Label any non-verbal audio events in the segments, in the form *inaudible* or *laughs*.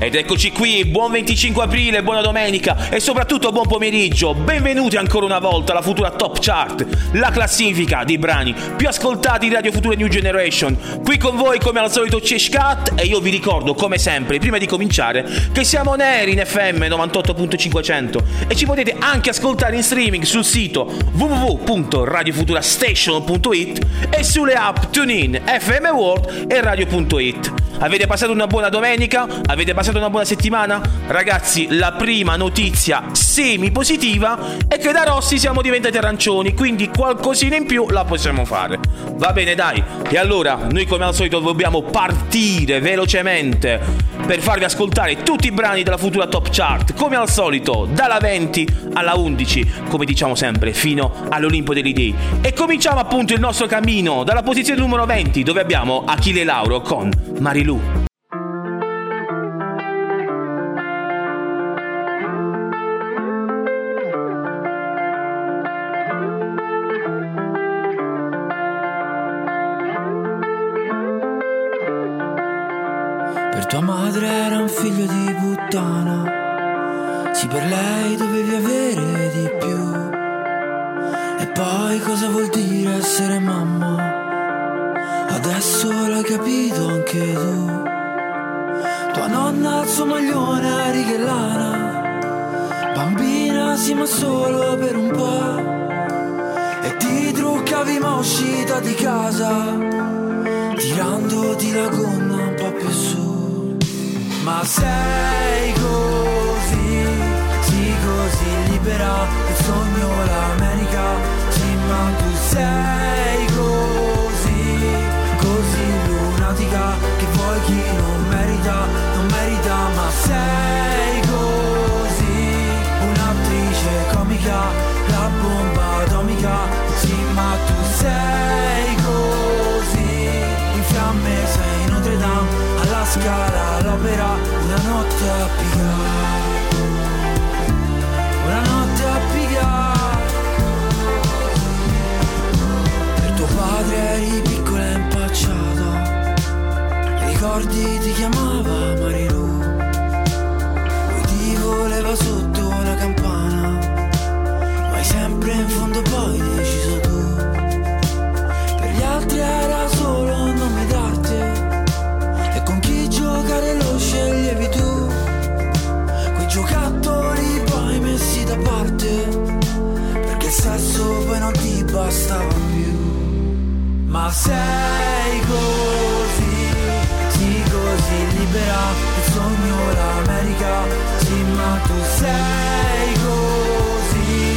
ed eccoci qui, buon 25 aprile, buona domenica e soprattutto buon pomeriggio. Benvenuti ancora una volta alla Futura Top Chart, la classifica dei brani più ascoltati di Radio Futura New Generation. Qui con voi come al solito c'è Scat e io vi ricordo come sempre, prima di cominciare, che siamo neri in FM 98.500 e ci potete anche ascoltare in streaming sul sito www.radiofuturastation.it e sulle app TuneIn, FM World e Radio.it. Avete passato una buona domenica? Avete passato una buona settimana? Ragazzi, la prima notizia semi positiva è che da rossi siamo diventati arancioni, quindi qualcosina in più la possiamo fare. Va bene, dai. E allora, noi come al solito dobbiamo partire velocemente per farvi ascoltare tutti i brani della futura top chart, come al solito, dalla 20 alla 11, come diciamo sempre, fino all'Olimpo degli Dei. E cominciamo appunto il nostro cammino dalla posizione numero 20, dove abbiamo Achille Lauro con Marilu. Figlio di puttana, sì per lei dovevi avere di più. E poi cosa vuol dire essere mamma? Adesso l'hai capito anche tu. Tua nonna al suo maglione a righe lana, bambina sì ma solo per un po'. E ti truccavi ma uscita di casa, tirandoti la gonna un po' più su. Ma sei così, sì così libera, il sogno l'America, sì ma tu sei così, così lunatica, che vuoi chi non merita, non merita, ma sei così, un'attrice comica, la bomba atomica, sì ma tu sei così, in fiamme sei Notre Dame, alla ricordi ti chiamava Marilu. Lui ti voleva sotto la campana ma sempre in fondo poi deciso tu. Per gli altri era solo un nome d'arte giocare lo sceglievi tu. Quei giocattoli poi messi da parte Perché il sesso poi non ti bastava più. Ma sei sei così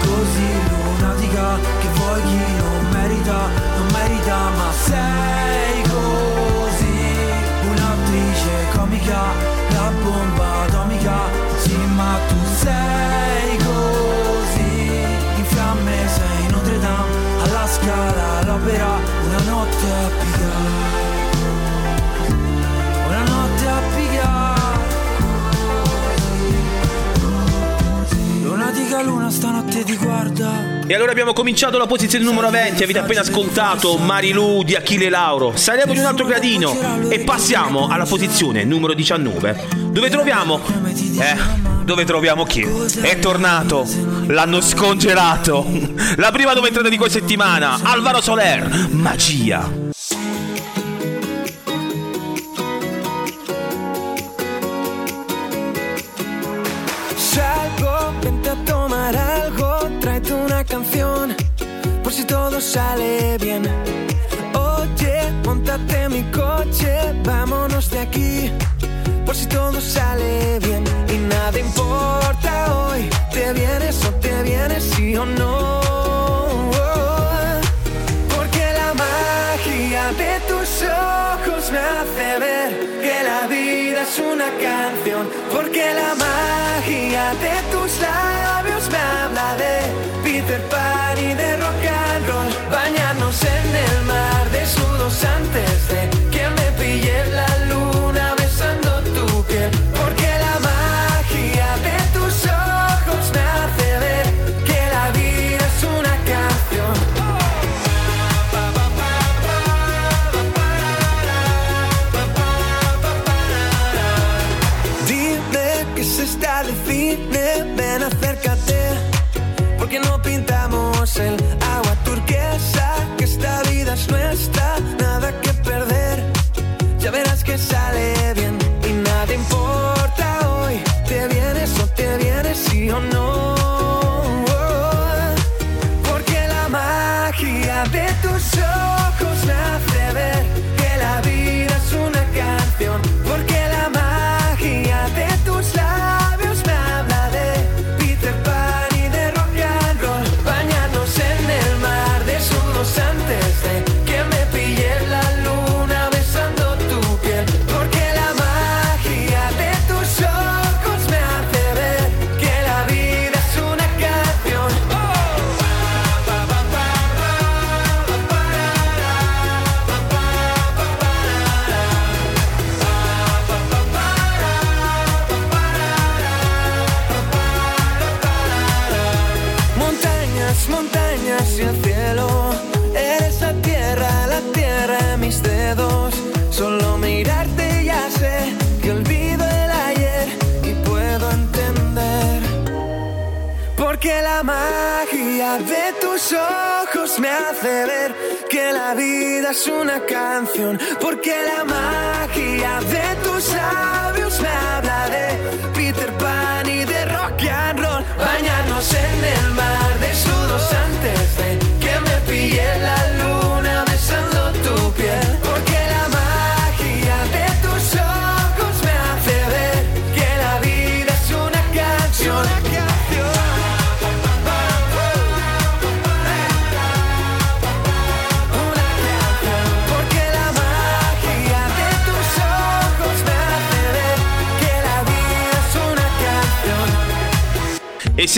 Così lunatica che vuoi chi non merita, stanotte ti guarda e allora abbiamo cominciato la posizione numero 20, avete appena ascoltato Marilu di Achille Lauro. Saliamo di un altro gradino e passiamo alla posizione numero 19, dove troviamo... Eh, dove troviamo chi? È tornato, l'hanno scongelato. *laughs* La prima nuova entrata di questa settimana, Alvaro Soler, magia. Todo sale bien. Oye, montate mi coche, vámonos de aquí, por si todo sale bien. Y nada importa hoy, te vienes o te vienes, sí o no.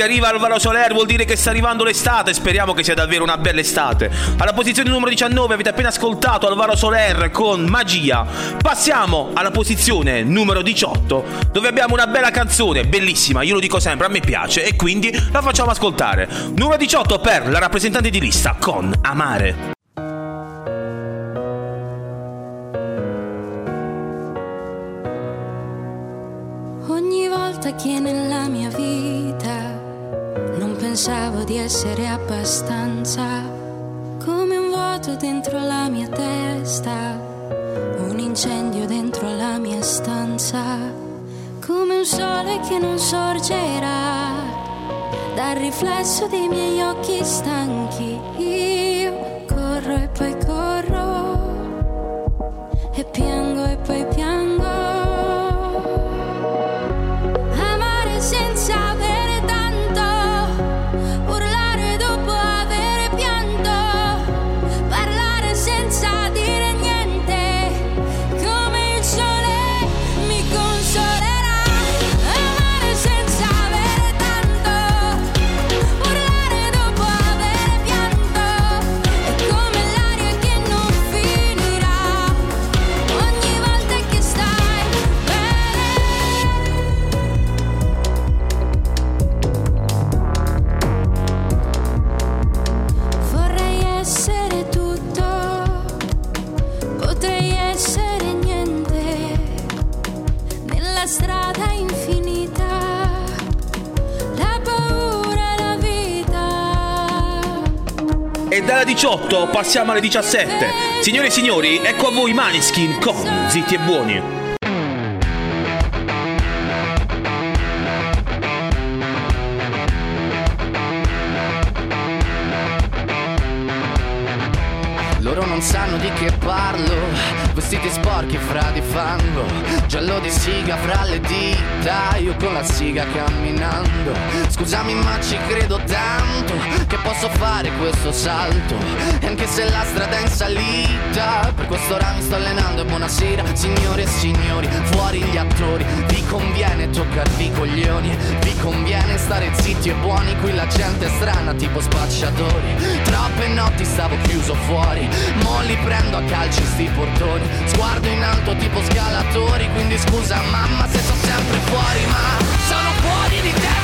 arriva Alvaro Soler vuol dire che sta arrivando l'estate. Speriamo che sia davvero una bella estate. Alla posizione numero 19 avete appena ascoltato Alvaro Soler con Magia. Passiamo alla posizione numero 18 dove abbiamo una bella canzone, bellissima, io lo dico sempre, a me piace e quindi la facciamo ascoltare. Numero 18 per la rappresentante di lista con Amare. Ogni volta che nella mia vita pensavo di essere abbastanza come un vuoto dentro la mia testa, un incendio dentro la mia stanza, come un sole che non sorgerà dal riflesso dei miei occhi stanchi. passiamo alle 17. Signore e signori, ecco a voi Maniskin con Zitti e Buoni. Quest'ora mi sto allenando e buonasera Signore e signori, fuori gli attori. Vi conviene toccarvi i coglioni Vi conviene stare zitti e buoni Qui la gente è strana tipo spacciatori. Troppe notti stavo chiuso fuori Mo li prendo a calci sti portoni. Sguardo in alto tipo scalatori Quindi scusa mamma se sto sempre fuori Ma sono fuori di testa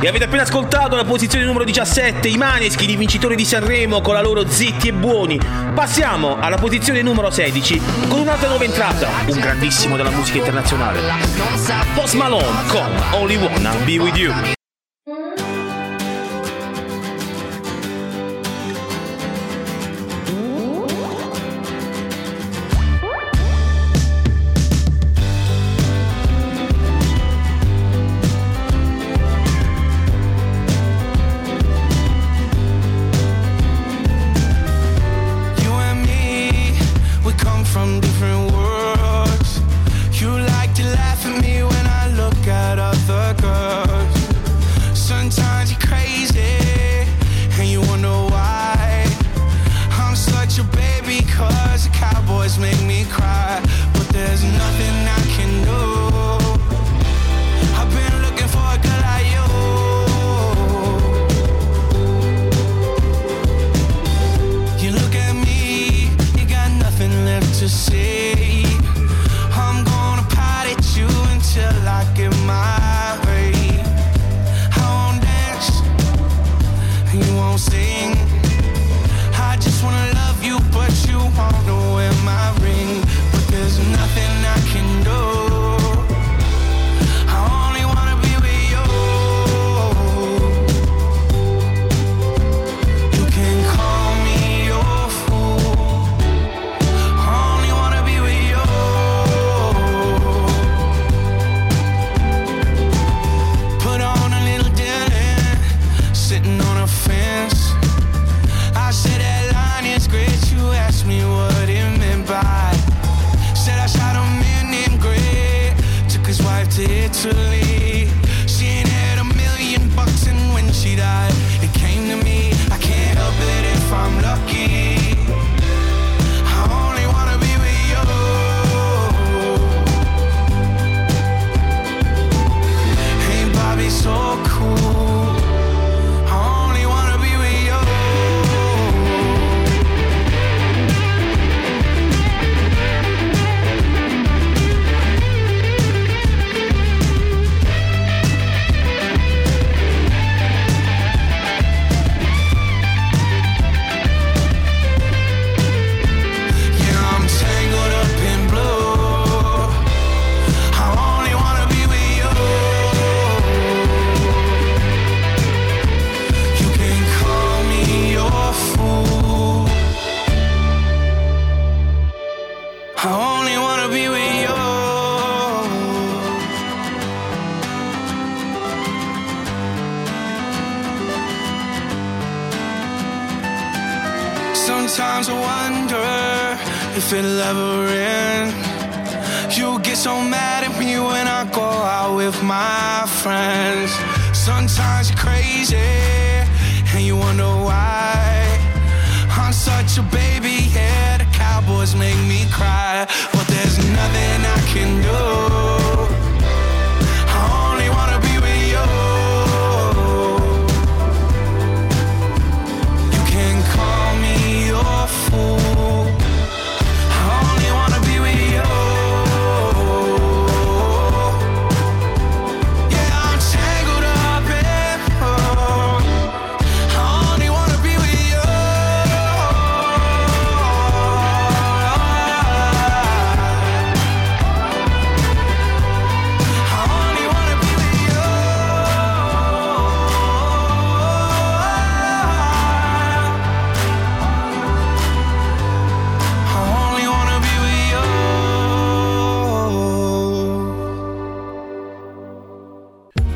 E avete appena ascoltato la posizione numero 17, i Maneschi, i vincitori di Sanremo con la loro Zitti e Buoni. Passiamo alla posizione numero 16 con un'altra nuova entrata, un grandissimo della musica internazionale. Post Malone con Only Wanna Be With You.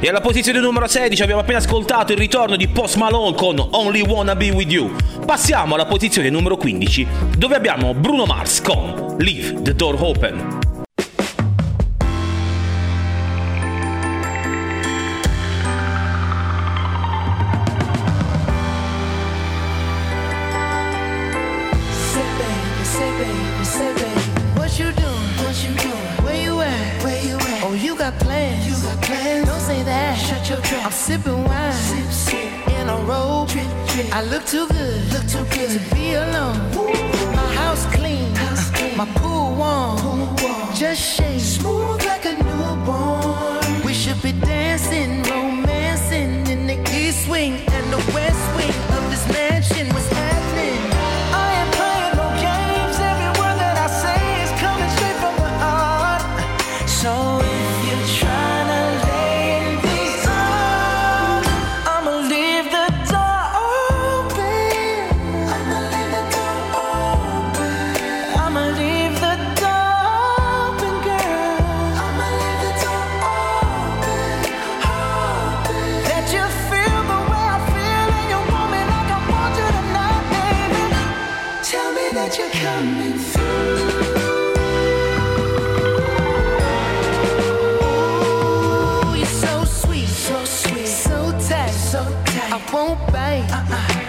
E alla posizione numero 16 abbiamo appena ascoltato il ritorno di Post Malone con Only Wanna Be With You. Passiamo alla posizione numero 15 dove abbiamo Bruno Mars con Leave the Door Open. I'm sipping wine. Sip, sip. In a robe. Drip, drip. I look too good. Look too good to be alone. My house clean. House clean. My pool warm. Pool warm. Just shake. Smooth like a newborn. We should be dancing, romancing in the east wing and the west wing of this mansion.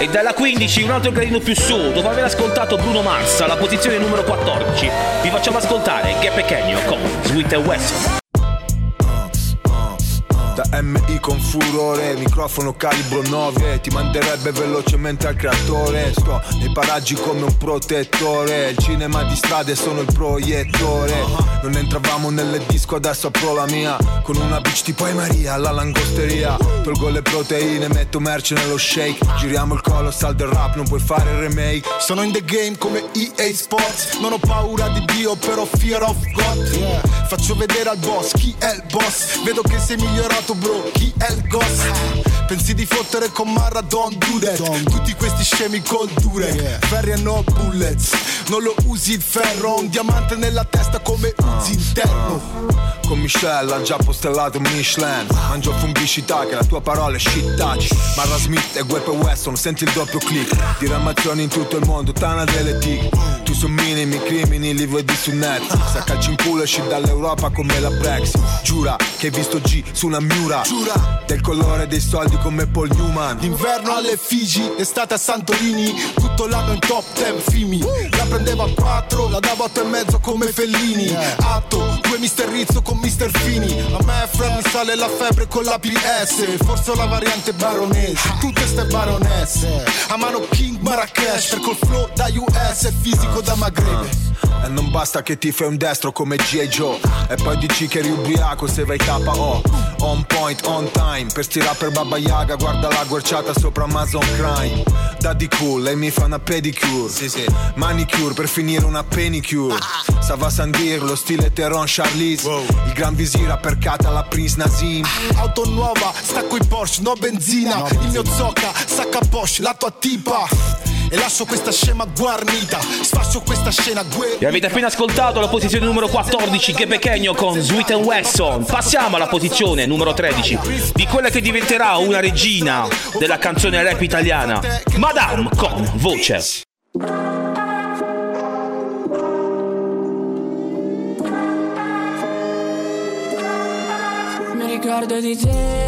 E dalla 15 un altro gradino più su, dopo aver ascoltato Bruno Mars alla posizione numero 14, vi facciamo ascoltare Gap Pequeno con Sweet and West. Da MI con furore, microfono calibro 9 Ti manderebbe velocemente al creatore. Sto nei paraggi come un protettore Il cinema di strade sono il proiettore. Non entravamo nelle disco, adesso apro la mia Con una bitch tipo Ai Maria alla langosteria. Tolgo le proteine, metto merce nello shake. Giriamo il colossal del rap, non puoi fare il remake. Sono in the game come EA Sports. Non ho paura di Dio, però fear of God. Faccio vedere al boss chi è il boss. Vedo che sei migliorato bro, chi è il goss? Pensi di fottere con Marra, don't do that Tutti questi scemi col dure Ferri e no bullets. Non lo usi il ferro un diamante nella testa come usi interno con Michelle ha già postellato Michelin. Mangio fungicità che la tua parola è shit touch Marra Smith e Guepe Weston senti il doppio click. Diramazioni in tutto il mondo, tana delle tic. Tu su minimi crimini li vedi su net. Se calci in culo esci dall'Europa come la Brexit. Giura che hai visto G su una miura Giura Del colore dei soldi come Paul Newman. D'inverno alle Figi, estate a Santorini. Tutto l'anno in top 10 filmi La prendevo a 4, la davo a 8 e mezzo come Fellini. Atto, due Mister Rizzo con Mister Fini. A me Fred mi sale la febbre con la PS Forse ho la variante baronese. Tutte ste baronesse. A mano King Marrakesh Per col flow da US e fisico da Maghreb E non basta che ti fai un destro come G.I. Joe. E poi dici che eri ubriaco se vai KO On point, on time. Per sti rapper Baba Yaga Guarda la guerciata sopra Amazon Crime Daddy cool, lei mi fa una pedicure. Sì, sì. Manicure per finire una penicure. Sava Sandir, lo stile Teron Charlize. Wow. Il gran visir appercata alla Prince Nazim Auto nuova, stacco i Porsche, no benzina, no benzina. Il mio zocca, sacca Porsche, la tua tipa e lascio questa scema guarnita. Sfascio questa scena guerra. E avete appena ascoltato la posizione numero 14, Che Pechegno con Sweet and Wesson. Passiamo alla posizione numero 13 di quella che diventerà una regina della canzone rap italiana, Madame con voce. Mi ricordo di te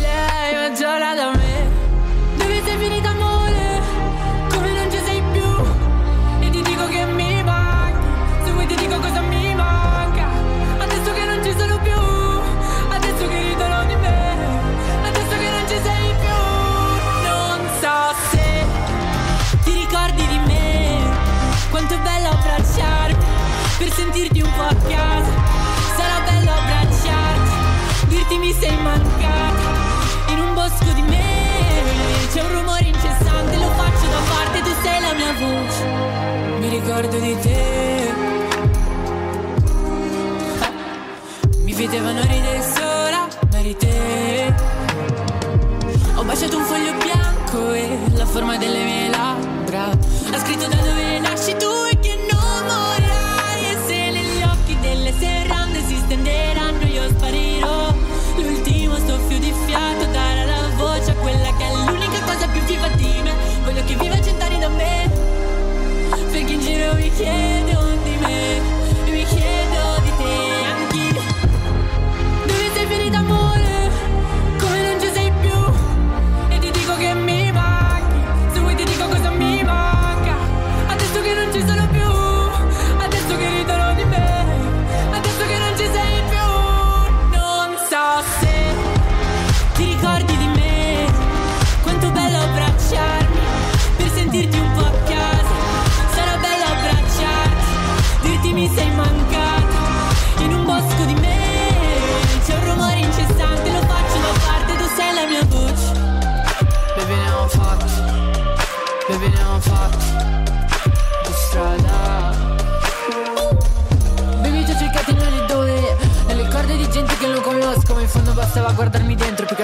lei ma già da me. Sei finita amore? Come non ci sei più? E ti dico che mi manchi Se vuoi ti dico cosa mi manca. Adesso che non ci sono più. Adesso che ridono di me. Adesso che non ci sei più. Non so se Ti ricordi di me. Quanto è bello abbracciarti. Per sentirti un po' a casa. Sarà bello abbracciarti. Dirti mi sei mancata c'è un rumore incessante, lo faccio da parte, tu sei la mia voce. Mi ricordo di te. Mi vedevano ridere sola, ma eri te. Ho baciato un foglio bianco e la forma delle mie labbra. Ha scritto da dove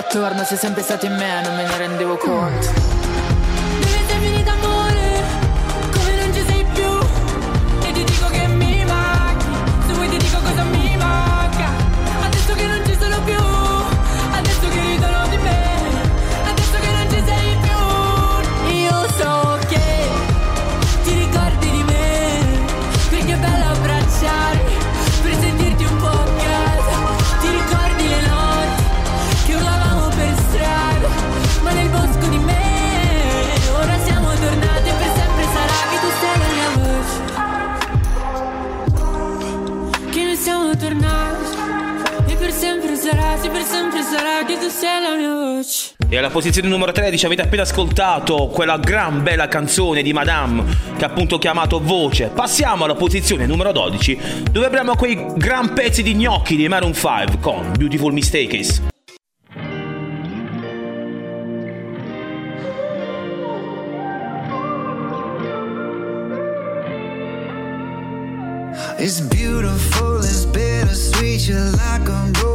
attorno sei sempre stato in me Non me ne rendevo conto E alla posizione numero 13 avete appena ascoltato quella gran bella canzone di Madame che ha appunto chiamato Voce. Passiamo alla posizione numero 12 dove abbiamo quei gran pezzi di gnocchi di Maroon 5 con Beautiful Mistakes. It's beautiful, it's bittersweet. You're like a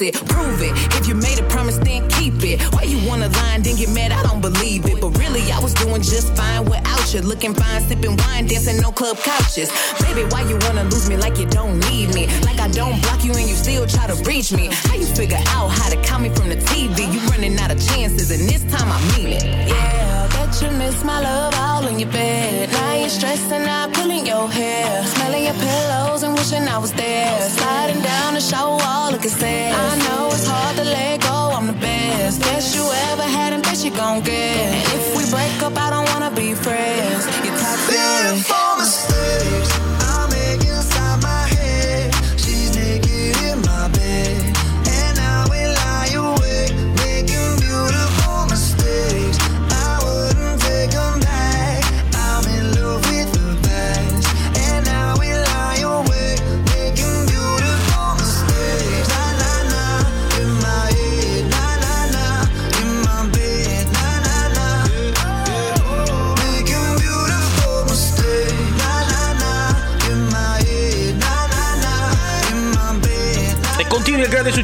Lucid, prove it. If you made a promise, then keep it. Why you wanna lie and then get mad? I don't believe it. But really, I was doing just fine without you. Looking fine, sipping wine, dancing no club couches. Baby, why you wanna lose me like you don't need me? Like I don't block you and you still try to reach me. How you figure out how to call me from the TV? You running out of chances, and this time I mean it. Yeah, I bet you miss my love all in your bed. Now you're stressing out, pulling your hair. Smelling your pillows and wishing I was there. Sliding down the shower wall, looking sad. I know it's hard to let go, I'm the best. Best you ever had and best you gon' get. And if we break up, I don't wanna be friends. You're toxic. Beautiful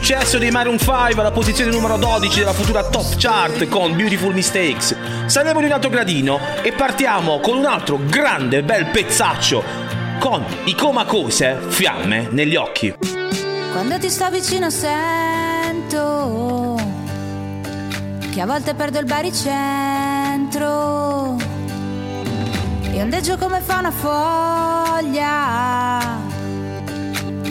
successo dei Maroon 5 alla posizione numero 12 della futura top chart con Beautiful Mistakes. Saliamo di un altro gradino e partiamo con un altro grande bel pezzaccio con i Comacose Fiamme negli occhi. Quando ti sto vicino sento che a volte perdo il baricentro e ondeggio come fa una foglia,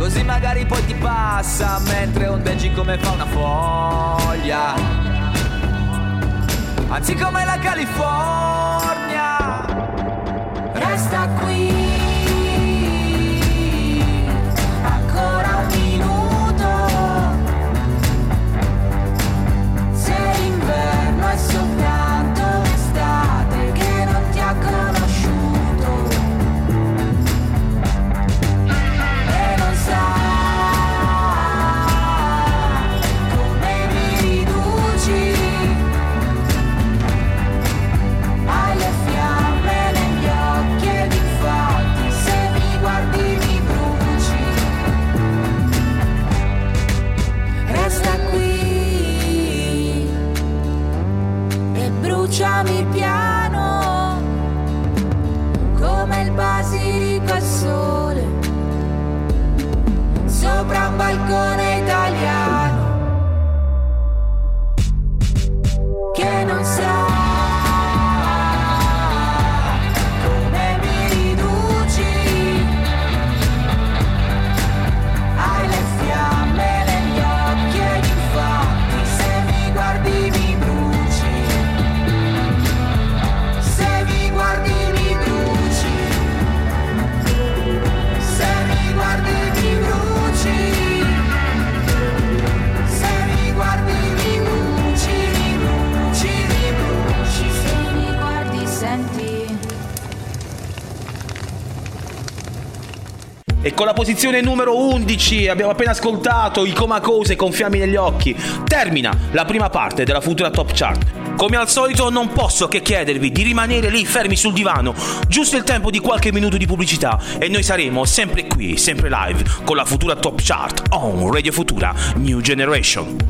così magari poi ti passa mentre ondeggi come fa una foglia. Anzi come la California. Posizione numero 11 abbiamo appena ascoltato i Comacose con fiammi negli occhi. Termina la prima parte della futura top chart. Come al solito non posso che chiedervi di rimanere lì fermi sul divano, giusto il tempo di qualche minuto di pubblicità e noi saremo sempre qui, sempre live con la futura top chart on Radio Futura New Generation.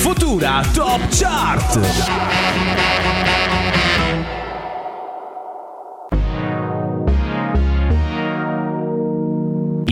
Futura Top Chart.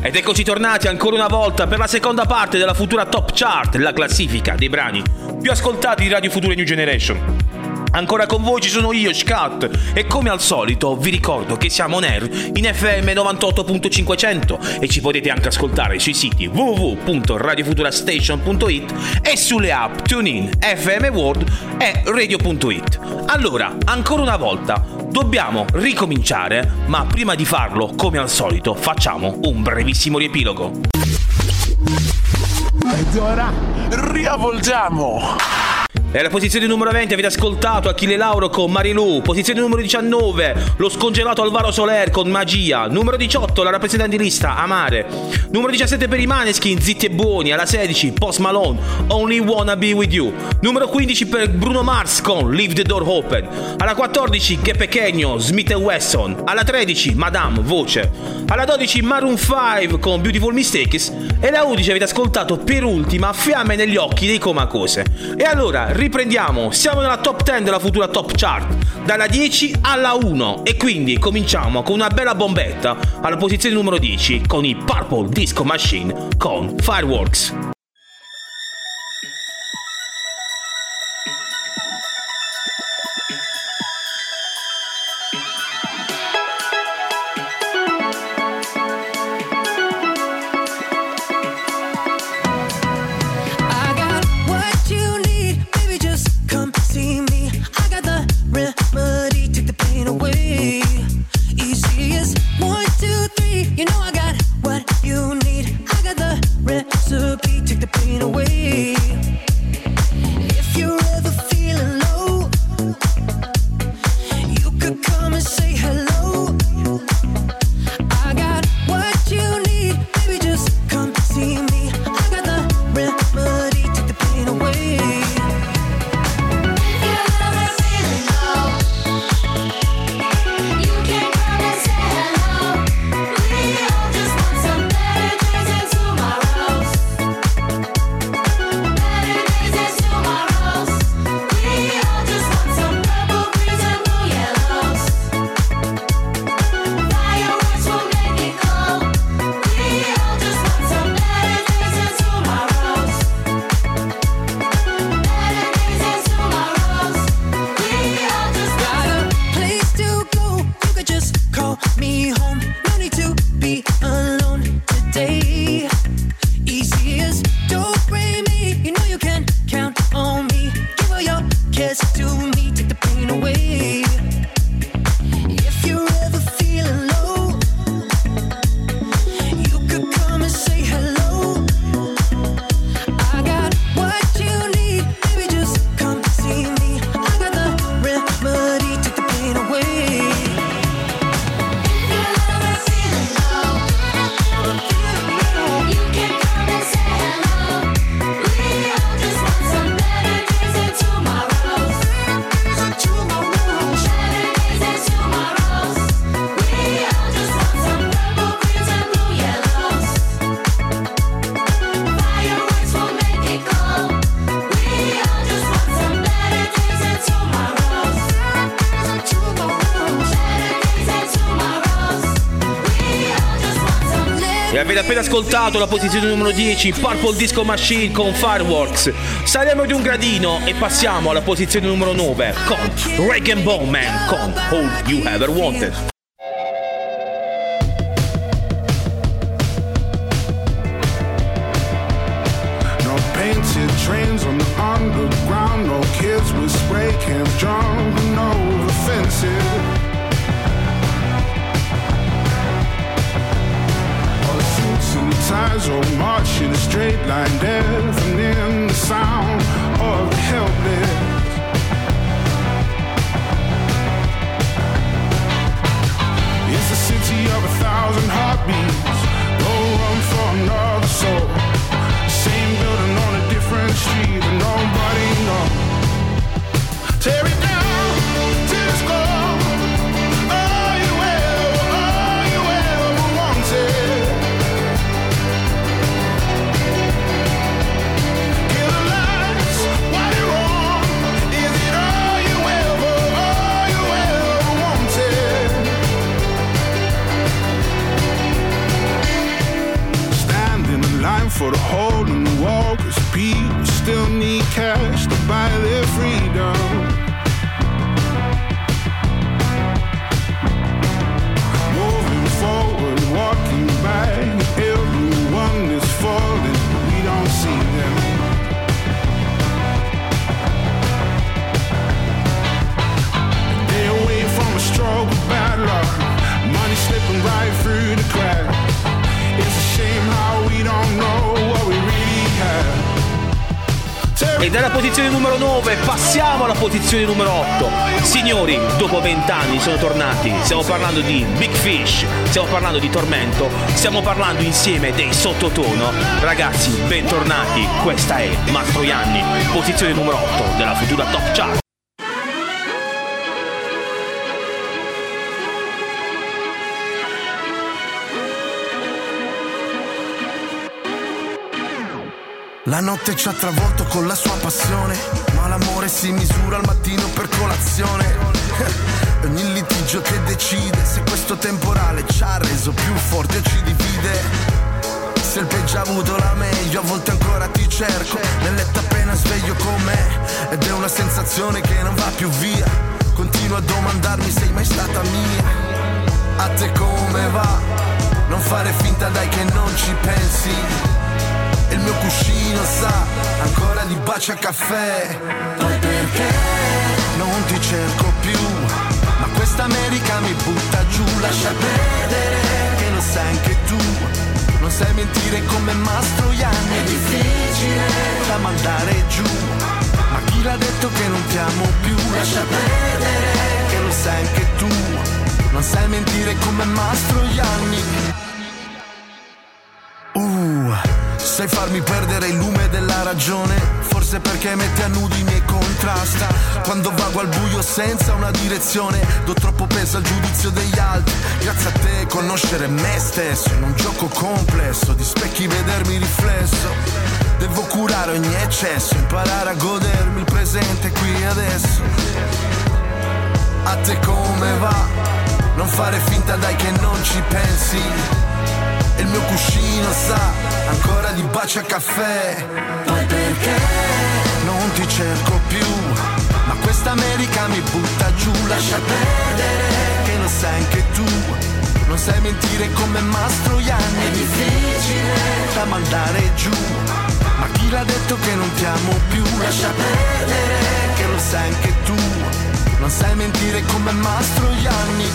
Ed eccoci tornati ancora una volta per la seconda parte della futura Top Chart, la classifica dei brani più ascoltati di Radio Futura New Generation. Ancora con voi ci sono io, Scat, e come al solito vi ricordo che siamo on air in FM 98.500 e ci potete anche ascoltare sui siti www.radiofuturastation.it e sulle app TuneIn, FM World e Radio.it. Allora, ancora una volta, dobbiamo ricominciare, ma prima di farlo, come al solito, facciamo un brevissimo riepilogo. Ed ora riavvolgiamo. E alla posizione numero 20 avete ascoltato Achille Lauro con Marilu. Posizione numero 19, lo scongelato Alvaro Soler con Magia. Numero 18, la rappresentante di lista Amare. Numero 17 per i Maneskin, Zitti e Buoni. Alla 16, Post Malone, Only Wanna Be With You. Numero 15 per Bruno Mars con Leave the Door Open. Alla 14, Che Pequeño, Smith Wesson. Alla 13, Madame, Voce. Alla 12, Maroon 5 con Beautiful Mistakes. E alla 11 avete ascoltato per ultima Fiamme negli occhi dei Comacose. E allora, riprendiamo. Siamo nella top 10 della futura top chart. Dalla 10 alla 1. E quindi cominciamo con una bella bombetta. Alla posizione numero 10 con i Purple Disco Machine con Fireworks. Ascoltato la posizione numero 10, Purple Disco Machine con Fireworks. Saliamo di un gradino e passiamo alla posizione numero 9 con Rag and Bone Man con All You Ever Wanted. And the march in a straight line, deafening the sound of the helpless. It's a city of a thousand heartbeats. No room for another soul. Same building on a different street, but nobody knows. Tear it down for the hole in the wall Cause people still need cash to buy their freedom posizione numero 9 passiamo alla posizione numero 8. Signori, dopo vent'anni sono tornati. Stiamo parlando di Big Fish, stiamo parlando di Tormento, stiamo parlando insieme dei sottotono. Ragazzi, bentornati. Questa è Mastroianni, posizione numero 8 della futura Top Chart. La notte ci ha travolto con la sua passione, ma l'amore si misura al mattino per colazione. *laughs* Ogni litigio che decide se questo temporale ci ha reso più forti o ci divide. Se il peggio ha avuto la meglio, a volte ancora ti cerco, nel letto appena sveglio con me, ed è una sensazione che non va più via. Continuo a domandarmi sei mai stata mia. A te come va? Non fare finta dai che non ci pensi. E il mio cuscino sa ancora di bacia caffè. Poi perché non ti cerco più? Ma questa America mi butta giù, lascia perdere che lo sai anche tu. Non sai mentire come Mastroianni, è difficile da mandare giù. Ma chi l'ha detto che non ti amo più? Lascia perdere che lo sai anche tu. Non sai mentire come Mastroianni. Sai farmi perdere il lume della ragione, forse perché metti a nudo i miei contrasti. Quando vago al buio senza una direzione, do troppo peso al giudizio degli altri. Grazie a te conoscere me stesso, in un gioco complesso, di specchi vedermi riflesso. Devo curare ogni eccesso, imparare a godermi il presente qui e adesso. A te come va? Non fare finta dai che non ci pensi. E il mio cuscino sa ancora di bacia caffè. Poi perché non ti cerco più? Ma questa America mi butta giù, lascia perdere che lo sai anche tu. Non sai mentire come Mastroianni, è difficile da mandare giù. Ma chi l'ha detto che non ti amo più? Lascia perdere che lo lo sai anche tu. Non sai mentire come Mastroianni.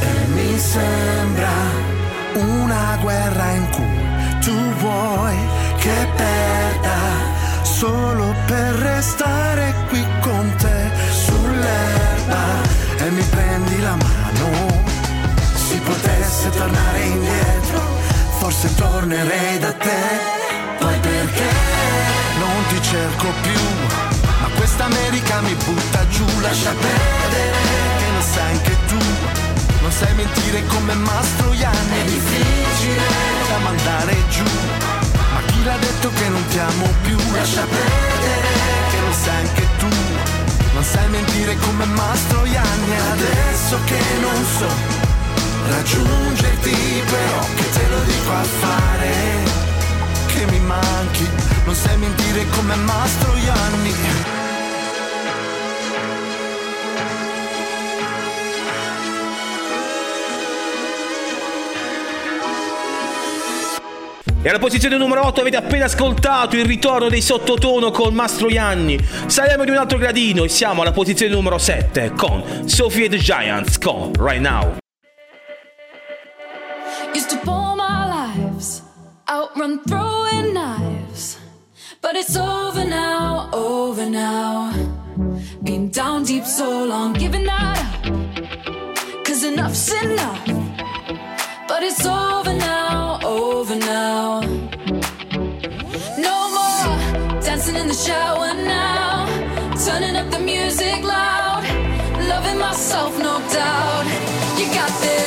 E mi sembra una guerra in cui tu vuoi che perda solo per restare qui con te sull'erba e mi prendi la mano. Si potesse tornare indietro, forse tornerei da te. Poi perché non ti cerco più, ma questa America mi butta giù, lascia perdere che lo sai anche tu. Non sai mentire come Mastroianni, è difficile da mandare giù ma chi l'ha detto che non ti amo più? Lascia perdere, che lo sai anche tu. Non sai mentire come Mastroianni adesso che non so raggiungerti, però che te lo dico a fare. Che mi manchi, non sai mentire come Mastroianni. E alla posizione numero 8 avete appena ascoltato il ritorno dei sottotono con Mastro Ianni. Saliamo di un altro gradino e siamo alla posizione numero 7 con Sophie the Giants con Right Now. Used to pour my lives, outrun throwing knives. But it's over now, over now. Been down deep so long, giving up. Cause enough's enough. But it's over now, over now. No more dancing in the shower now. Turning up the music loud. Loving myself, no doubt. You got this,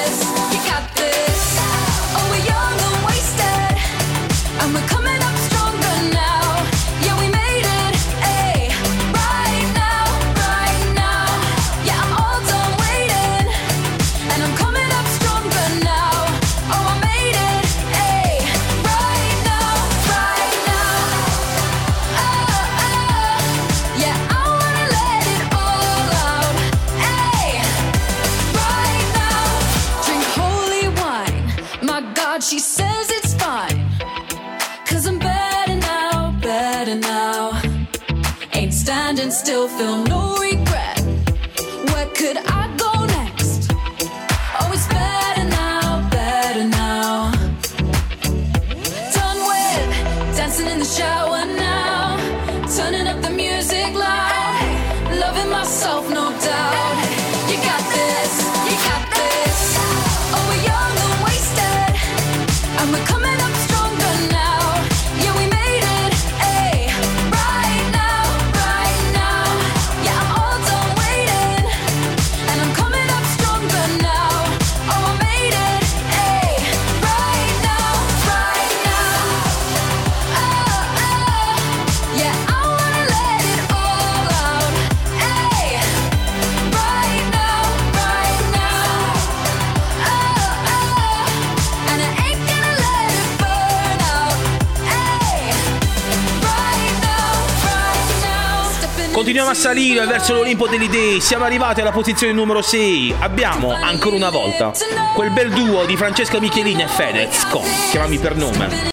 Continuiamo a salire verso l'Olimpo delle idee, siamo arrivati alla posizione numero 6. Abbiamo ancora una volta quel bel duo di Francesca Michelini e Fedez con Chiamami per nome.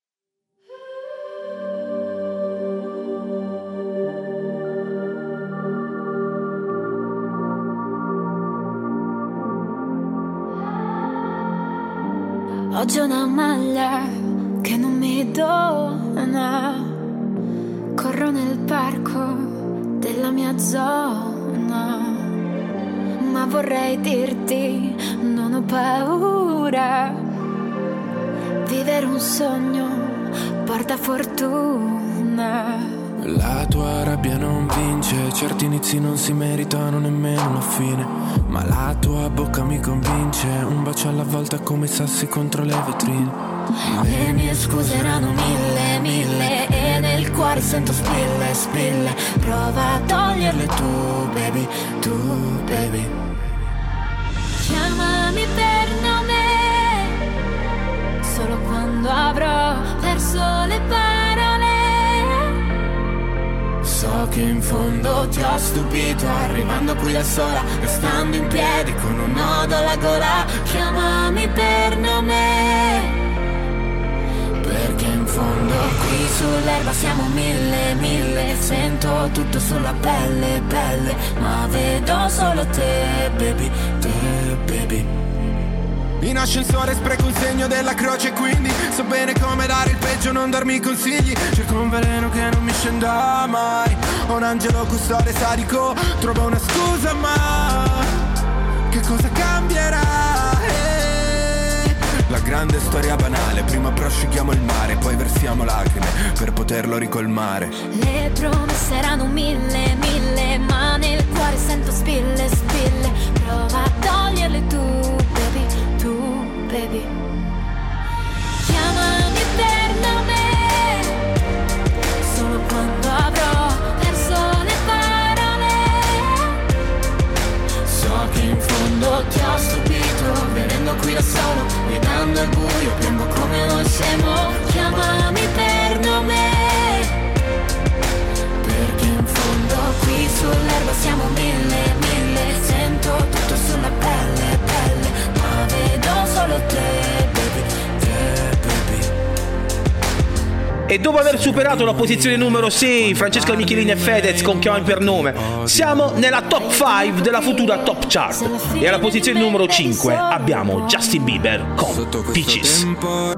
Vorrei dirti, non ho paura. Vivere un sogno porta fortuna. La tua rabbia non vince, certi inizi non si meritano nemmeno una fine. Ma la tua bocca mi convince, un bacio alla volta come i sassi contro le vetrine. Le mie scuse erano mille, mille E nel cuore sento spille, spille Prova a toglierle tu, baby, tu, baby Chiamami per nome. Solo quando avrò perso le parole. So che in fondo ti ho stupito, arrivando qui da sola, restando in piedi con un nodo alla gola. Chiamami per nome. Perché in fondo qui sull'erba siamo mille, mille. Sento tutto sulla pelle, pelle Ma vedo solo te, baby, te, baby in ascensore spreco un segno della croce quindi So bene come dare il peggio, non darmi consigli Cerco un veleno che non mi scenda mai Un angelo custode sadico Trova una scusa ma Che cosa cambierà? Eh. La grande storia banale Prima prosciughiamo il mare Poi versiamo lacrime Per poterlo ricolmare Le promesse erano mille, mille Ma nel cuore sento spille, spille Prova a toglierle tu baby. Chiamami per nome, solo quando avrò perso le parole. So che in fondo ti ho stupito, venendo qui da solo, guidando il buio, piombo come noi siamo. Chiamami per sull'erba siamo mille, mille, sento tutto sulla pelle, pelle vedo solo te, baby, te, baby. E dopo aver superato la posizione numero 6, Francesca Michelini e Fedez con Chiamami per nome, siamo nella top 5 della futura top chart. E alla posizione numero 5 abbiamo Justin Bieber con Peaches.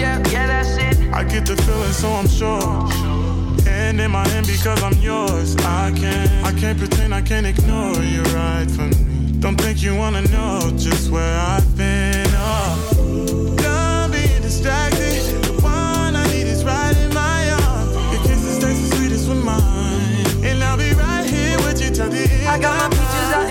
Yeah. Yeah, that's it. I get the feeling, so I'm sure. Hand in my hand because I'm yours. I can't, I can't pretend, I can't ignore you right from me. Don't think you wanna know just where I've been. Oh, done being distracted. The one I need is right in my arms. Your kisses taste the sweetest with mine, and I'll be right here with you till the end. I got my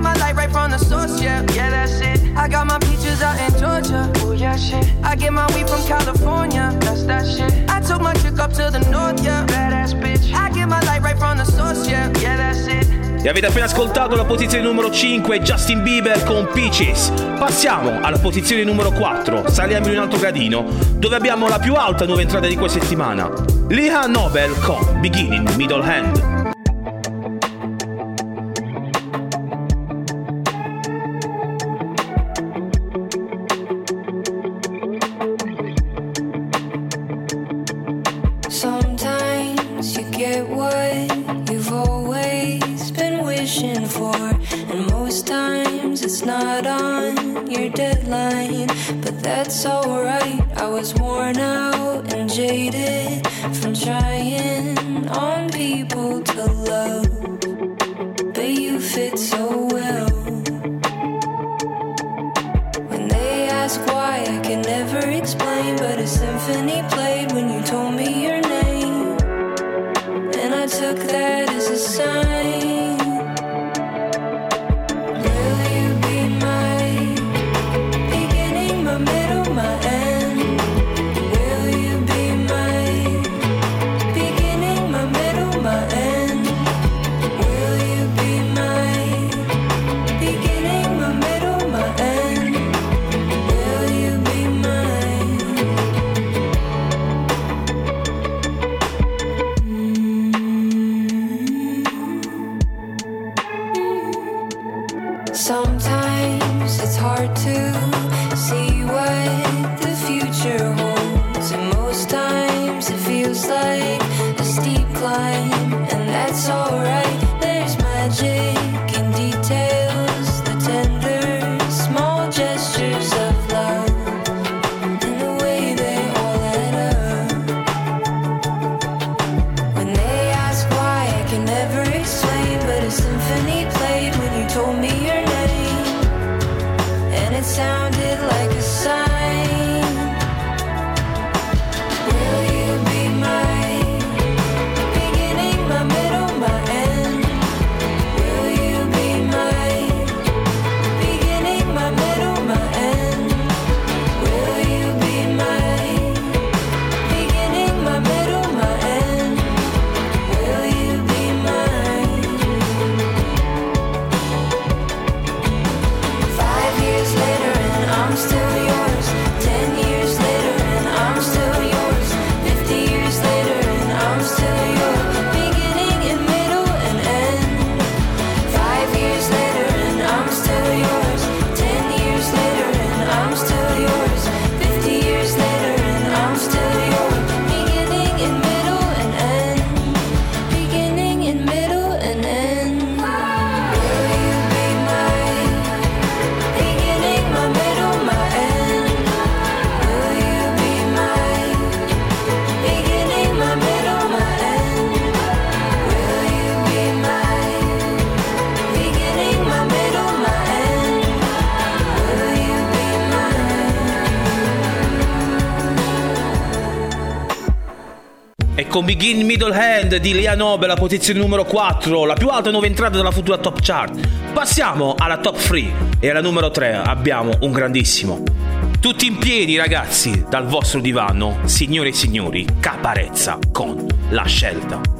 Get my light right from the source, yeah. Yeah, that's it. I got my peaches out in Georgia. Oh yeah, shit. I get my weed from California. That's that shit. I took my chick up to the north, yeah. Badass bitch. I get my light right from the source, yeah. Yeah, that's it. E avete appena ascoltato la posizione numero 5, Justin Bieber con Peaches. Passiamo alla posizione numero 4, saliamo in un altro gradino, dove abbiamo la più alta nuova entrata di questa settimana. Liha Nobel con Beginning Middle Hand. Con Begin Middle Hand di Lea Nobe alla posizione numero 4, la più alta nuova entrata della futura top chart. Passiamo alla top 3 e alla numero 3 abbiamo un grandissimo. Tutti in piedi ragazzi, dal vostro divano, signore e signori, Caparezza con La Scelta.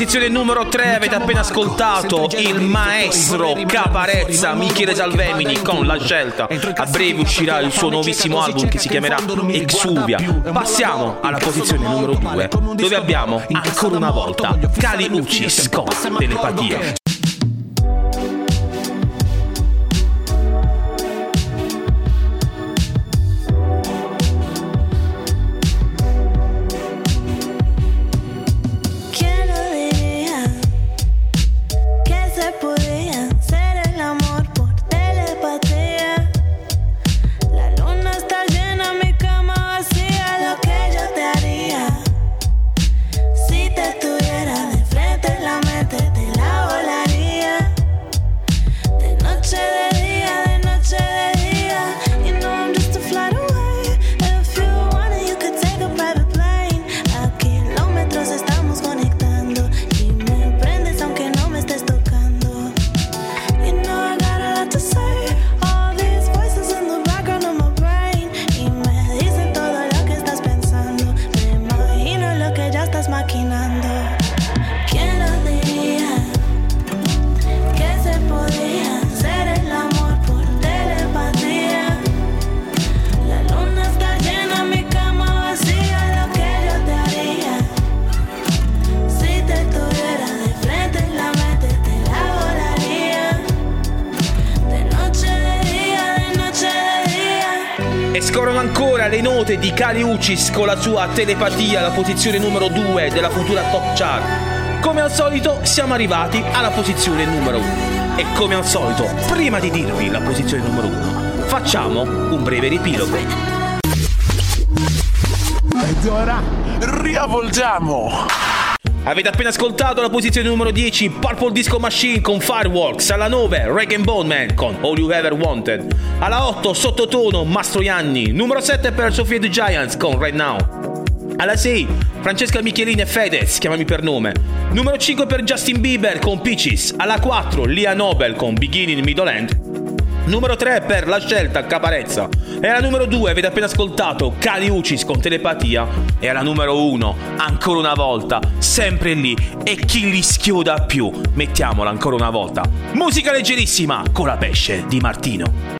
Posizione numero 3 avete appena ascoltato il maestro Caparezza Michele Salvemini con la scelta. A breve uscirà il suo nuovissimo album che si chiamerà Exuvia. Passiamo alla posizione numero 2 dove abbiamo ancora una volta Cali Ucis con telepatia. Kali Uchis con la sua telepatia alla posizione numero 2 della futura top chart. Come al solito siamo arrivati alla posizione numero 1. E come al solito, prima di dirvi la posizione numero 1, facciamo un breve riepilogo. Ed ora riavvolgiamo. Avete appena ascoltato la posizione numero 10 Purple Disco Machine con Fireworks Alla 9 Rag Bone Man con All You Ever Wanted Alla 8 Sottotono Mastroianni Numero 7 per Sofia the Giants con Right Now alla 6 Francesca Michelini e Fedez, chiamami per nome. Numero 5 per Justin Bieber con Peaches. Alla 4 Lia Nobel con Beginning Middle End. Numero 3 per La Scelta Caparezza. E alla numero 2 avete appena ascoltato Cali Ucis con Telepatia. E alla numero 1, ancora una volta, sempre lì. E chi li schioda più? Mettiamola ancora una volta. Musica leggerissima con la pesce di Martino.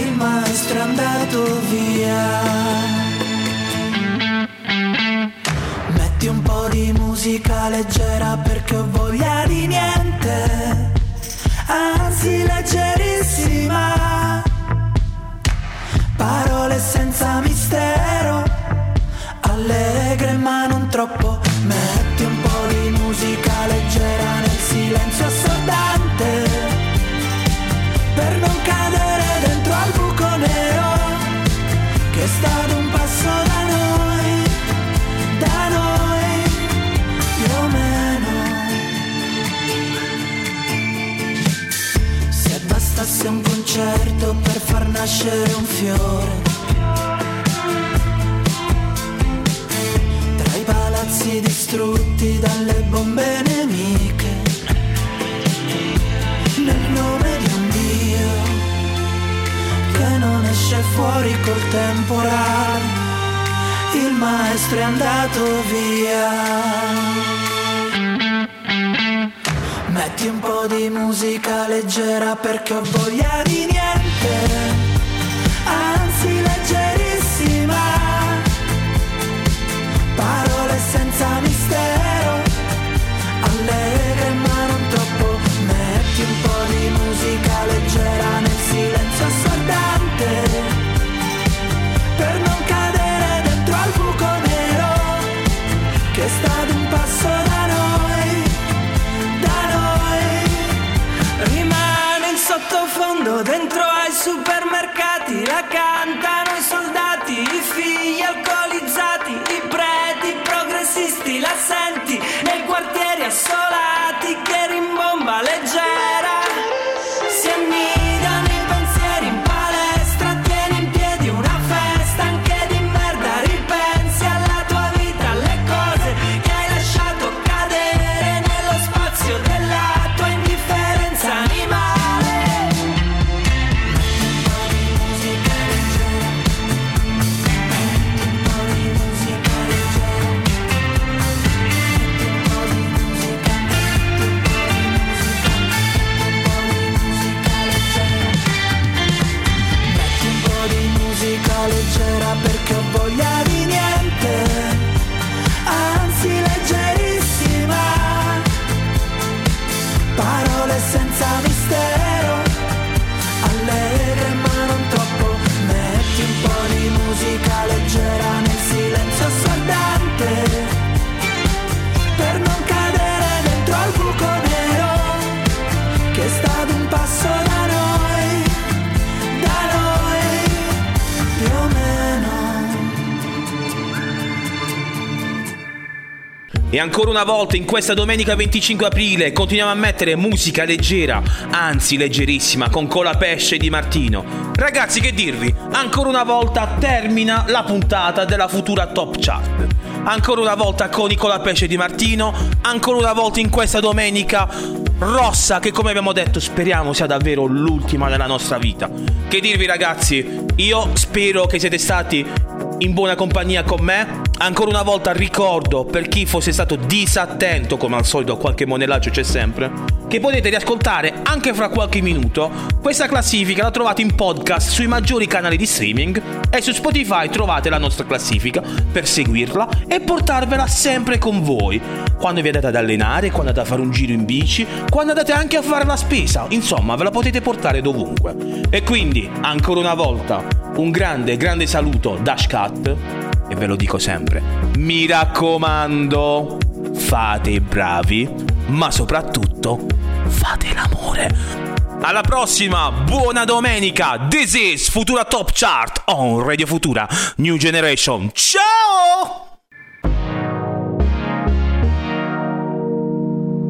il maestro è andato via. Metti un po' di musica leggera perché ho voglia di niente, anzi leggerissima. Parole senza mistero, allegre ma non troppo. Metti un po' di musica leggera nel silenzio assordante per non cadere che sta ad un passo da noi, da noi più o meno. Se bastasse un concerto per far nascere un fiore. Tra i palazzi distrutti dalle bombe maestro è andato via. Metti un po' di musica leggera perché ho voglia di niente, dentro hay super E ancora una volta in questa domenica 25 aprile continuiamo a mettere musica leggera, anzi leggerissima, con Colapesce di Martino. Ragazzi, che dirvi? Ancora una volta termina la puntata della futura Top Chart. Ancora una volta con Nicola Pesce di Martino, ancora una volta in questa domenica rossa che come abbiamo detto speriamo sia davvero l'ultima della nostra vita. Che dirvi ragazzi, io spero che siete stati in buona compagnia con me. Ancora una volta ricordo per chi fosse stato disattento, come al solito qualche monellaggio c'è sempre, che potete riascoltare anche fra qualche minuto. Questa classifica la trovate in podcast sui maggiori canali di streaming e su Spotify trovate la nostra classifica per seguirla e portarvela sempre con voi. Quando vi andate ad allenare, quando andate a fare un giro in bici, quando andate anche a fare la spesa, insomma ve la potete portare dovunque. E quindi, ancora una volta, un grande, grande saluto da Scat e ve lo dico sempre, mi raccomando, fate i bravi, ma soprattutto fate l'amore. Alla prossima, buona domenica! This is Futura Top Chart on Radio Futura New Generation. Ciao!